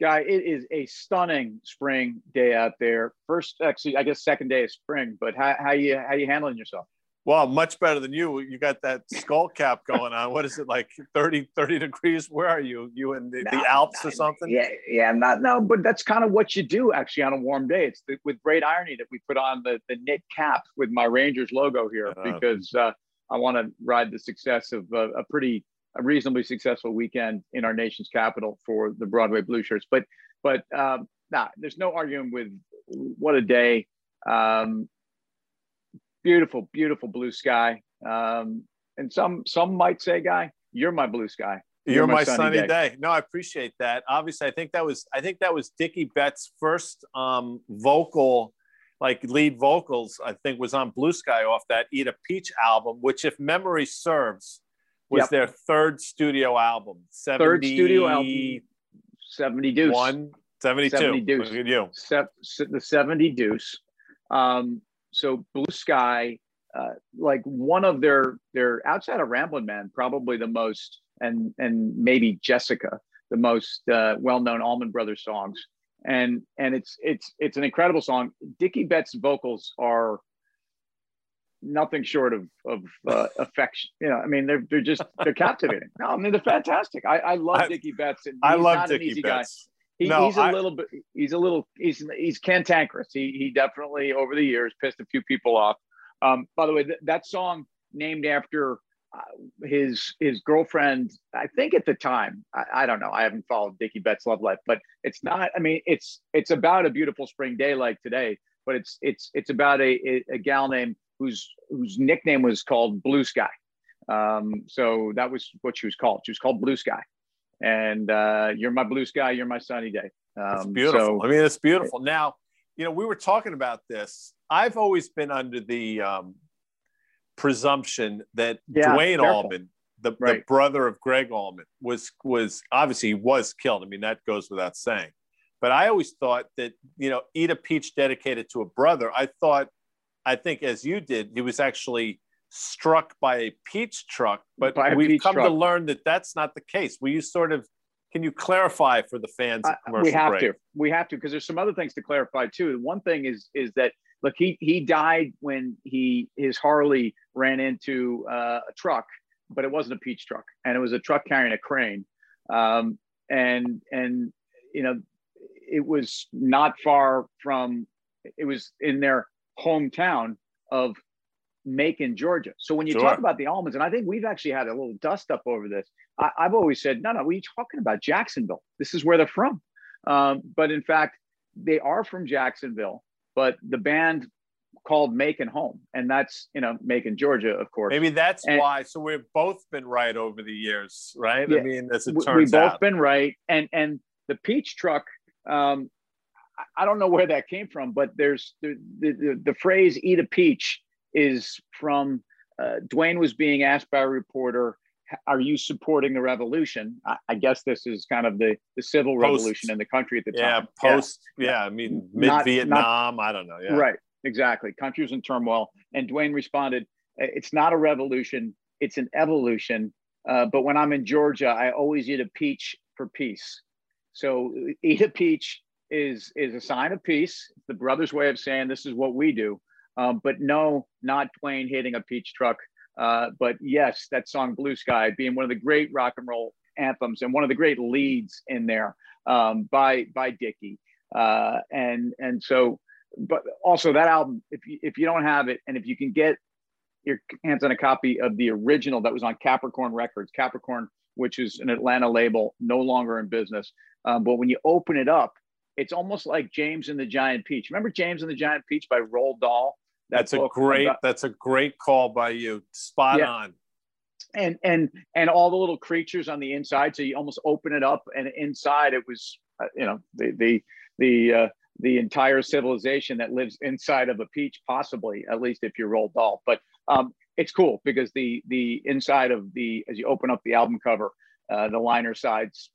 Guy, it is a stunning spring day out there. First, actually, I guess second day of spring. But how, how you how you handling yourself? Well, much better than you. You got that skull cap going on. What is it like 30, 30 degrees? Where are you? You in the, no, the Alps or something? Yeah, yeah, not no, but that's kind of what you do actually on a warm day. It's the, with great irony that we put on the, the knit cap with my Rangers logo here uh, because uh, I want to ride the success of a, a pretty a reasonably successful weekend in our nation's capital for the Broadway Blue Shirts. But but um, nah, there's no arguing with what a day. Um, beautiful, beautiful blue sky. Um, and some some might say, Guy, you're my blue sky. You're, you're my, my, sunny, day. day. No, I appreciate that. Obviously, I think that was I think that was Dickey Betts' first um, vocal, like lead vocals. I think was on Blue Sky off that Eat a Peach album, which, if memory serves, was yep. their third studio album. 70, third studio album. 70 Deuce. One, 72. 70 Deuce. Look at you. Se- the 70 Deuce. Um, so Blue Sky, uh, like one of their their outside of Ramblin' Man, probably the most, and and maybe Jessica, the most uh, well known Allman Brothers songs. And and it's it's it's an incredible song. Dickey Betts' vocals are nothing short of of uh, affection. You know, I mean, they're they're just they're captivating. No, I mean they're fantastic. I, I love Dickey Betts. And I love Dickey Betts. Guy. He, no, he's a I, little bit. He's a little. He's he's cantankerous. He he definitely over the years pissed a few people off. Um, by the way, th- that song named after uh, his his girlfriend. I think at the time, I, I, don't know. I haven't followed Dickey Betts' love life, but it's not. I mean, it's it's about a beautiful spring day like today, but it's it's it's about a, a gal named whose whose nickname was called Blue Sky. Um, so that was what she was called. She was called Blue Sky and uh, you're my blue sky, you're my sunny day. Um, it's beautiful. So, I mean, it's beautiful. Now, you know, we were talking about this. I've always been under the um, presumption that yeah, careful. Allman, the, right. the, brother of Gregg Allman, was was obviously he was killed. I mean, that goes without saying. But I always thought that you know, eat a peach dedicated to a brother. I thought, I think as you did, he was actually struck by a peach truck, but we've come truck. to learn that that's not the case. Will you sort of can you clarify for the fans? Uh, we have break? to. We have to because there's some other things to clarify too. One thing is is that look, he he died when he his Harley ran into uh, a truck, but it wasn't a peach truck, and it was a truck carrying a crane, um, and and you know it was not far from it was in their hometown of Macon, Georgia. So when you sure. talk about the Allmans, and I think we've actually had a little dust up over this, I, have always said, no, no, we are talking about? Jacksonville. This is where they're from. Um, but in fact, they are from Jacksonville, but the band called Macon Home, and that's you know Macon, Georgia, of course. Maybe that's and, why. So we've both been right over the years, right? Yeah, I mean, as it turns we've both been right, and and the peach truck. Um, I don't know where that came from, but there's the, the, the phrase "eat a peach" is from uh, Duane was being asked by a reporter, "Are you supporting the revolution?" I, I guess this is kind of the the civil post, revolution in the country at the time. Yeah, post. Yeah, yeah I mean mid Vietnam. I don't know. Yeah, right. Exactly. Country was in turmoil, and Duane responded, "It's not a revolution. It's an evolution." Uh, but when I'm in Georgia, I always eat a peach for peace. So eat a peach is is a sign of peace. The brothers' way of saying this is what we do. Um, but no, not Duane hitting a peach truck. Uh, but yes, that song Blue Sky being one of the great rock and roll anthems and one of the great leads in there um, by by Dickey. Uh, and and so, but also that album, if you, if you don't have it, and if you can get your hands on a copy of the original that was on Capricorn Records, Capricorn, which is an Atlanta label, no longer in business. Um, but when you open it up, it's almost like James and the Giant Peach. Remember James and the Giant Peach by Roald Dahl? That that's a great. About, that's a great call by you. Spot yeah. on. And and and all the little creatures on the inside. So you almost open it up, and inside it was, uh, you know, the the the uh, the entire civilization that lives inside of a peach, possibly at least if you're Roald Dahl. But um, it's cool because the the inside of the as you open up the album cover, uh, the liner sides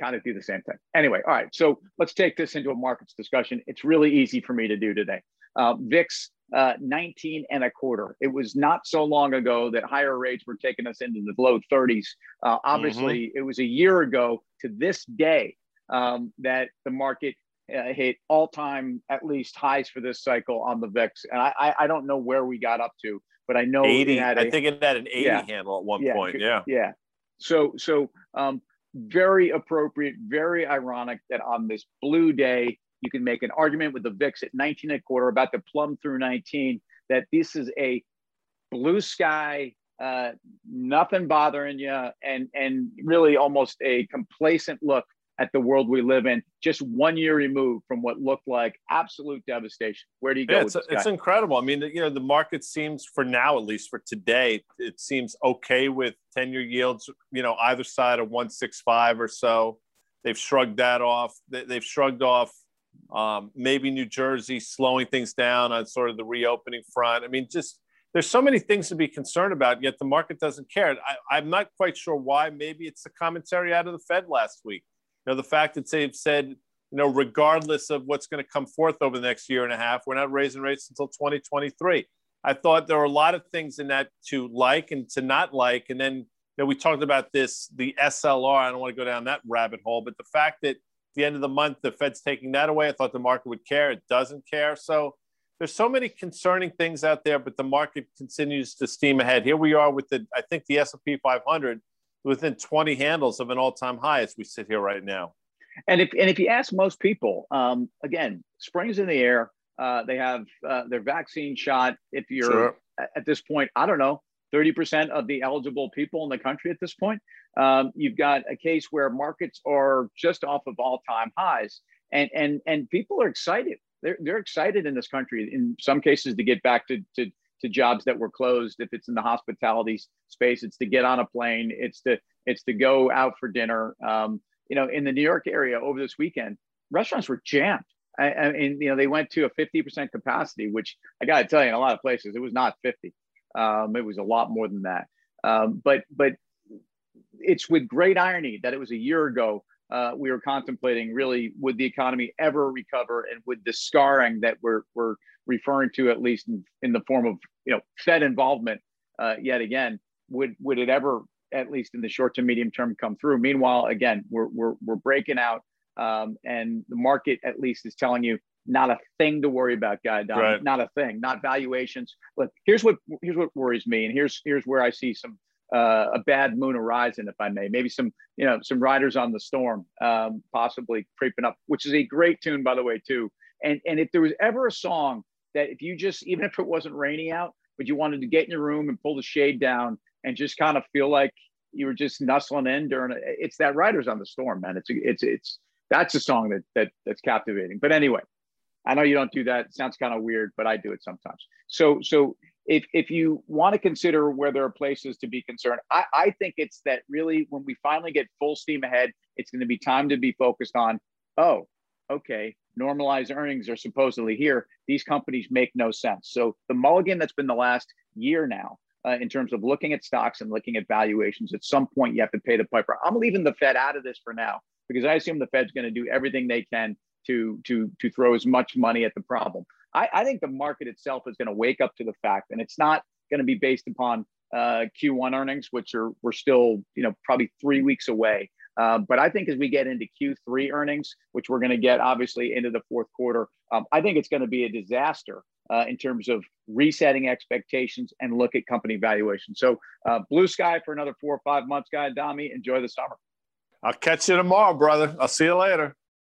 kind of do the same thing. Anyway, all right. So let's take this into a markets discussion. It's really easy for me to do today. Uh, VIX uh, 19 and a quarter. It was not so long ago that higher rates were taking us into the low 30s. Uh, obviously, mm-hmm. it was a year ago to this day. um, that the market uh, hit all time at least highs for this cycle on the VIX. And I, I don't know where we got up to, but I know 80. A, I think it had an 80 yeah, handle at one yeah, point. Yeah. Yeah. So, so um, very appropriate, very ironic that on this blue day, you can make an argument with the VIX at 19 and a quarter, about to plumb through 19, that this is a blue sky, uh, nothing bothering you, and and really almost a complacent look at the world we live in, just one year removed from what looked like absolute devastation. Where do you go? Yeah, it's, it's incredible. I mean, you know, the market seems, for now at least, for today, it seems okay with ten-year yields. You know, either side of one six five or so. They've shrugged that off. They've shrugged off um, maybe New Jersey slowing things down on sort of the reopening front. I mean, just there's so many things to be concerned about, yet the market doesn't care. I, I'm not quite sure why. Maybe it's the commentary out of the Fed last week know, the fact that they've said, you know, regardless of what's going to come forth over the next year and a half, we're not raising rates until 2023. I thought there were a lot of things in that to like and to not like. And then, you know, we talked about this, the SLR. I don't want to go down that rabbit hole, but the fact that at the end of the month, the Fed's taking that away, I thought the market would care. It doesn't care. So there's so many concerning things out there, but the market continues to steam ahead. Here we are with the, I think the S&P 500 within 20 handles of an all-time high as we sit here right now. And if and if you ask most people, um, again, spring's in the air. Uh, they have uh, their vaccine shot. If you're sure. at this point, I don't know, 30% of the eligible people in the country at this point. Um, you've got a case where markets are just off of all-time highs, and and and people are excited. They're they're excited in this country. In some cases, to get back to to to jobs that were closed. If it's in the hospitality space, it's to get on a plane. It's to it's to go out for dinner. Um, you know, in the New York area over this weekend, restaurants were jammed. I, mean, you know, they went to a 50% capacity, which I got to tell you, in a lot of places, it was not 50. Um, it was a lot more than that. Um, but but it's with great irony that it was a year ago uh, we were contemplating really would the economy ever recover and would the scarring that we're, we're referring to at least in, in the form of you know fed involvement uh, yet again would would it ever at least in the short to medium term come through meanwhile again we're we're, we're breaking out um, and the market at least is telling you not a thing to worry about guy Don, right. not a thing not valuations but here's what here's what worries me and here's here's where i see some uh, a bad moon horizon, if I may. Maybe some, you know, some riders on the storm, um, possibly creeping up, which is a great tune, by the way, too. And and if there was ever a song that if you just, even if it wasn't raining out, but you wanted to get in your room and pull the shade down and just kind of feel like you were just nestling in during it, it's that riders on the storm, man. It's it's it's that's a song that that that's captivating. But anyway, I know you don't do that. It sounds kind of weird, but I do it sometimes. So so if, if you want to consider where there are places to be concerned, I, I think it's that really when we finally get full steam ahead, it's going to be time to be focused on, oh, okay, normalized earnings are supposedly here. These companies make no sense. So the mulligan that's been the last year now, uh, in terms of looking at stocks and looking at valuations, at some point you have to pay the piper. I'm leaving the Fed out of this for now because I assume the Fed's going to do everything they can to to to throw as much money at the problem. I, I think the market itself is going to wake up to the fact, and it's not going to be based upon uh, Q1 earnings, which are we're still you know probably three weeks away. Uh, but I think as we get into Q3 earnings, which we're going to get obviously into the fourth quarter, um, I think it's going to be a disaster uh, in terms of resetting expectations and look at company valuation. So uh, blue sky for another four or five months, Guy Adami. Enjoy the summer. I'll catch you tomorrow, brother. I'll see you later.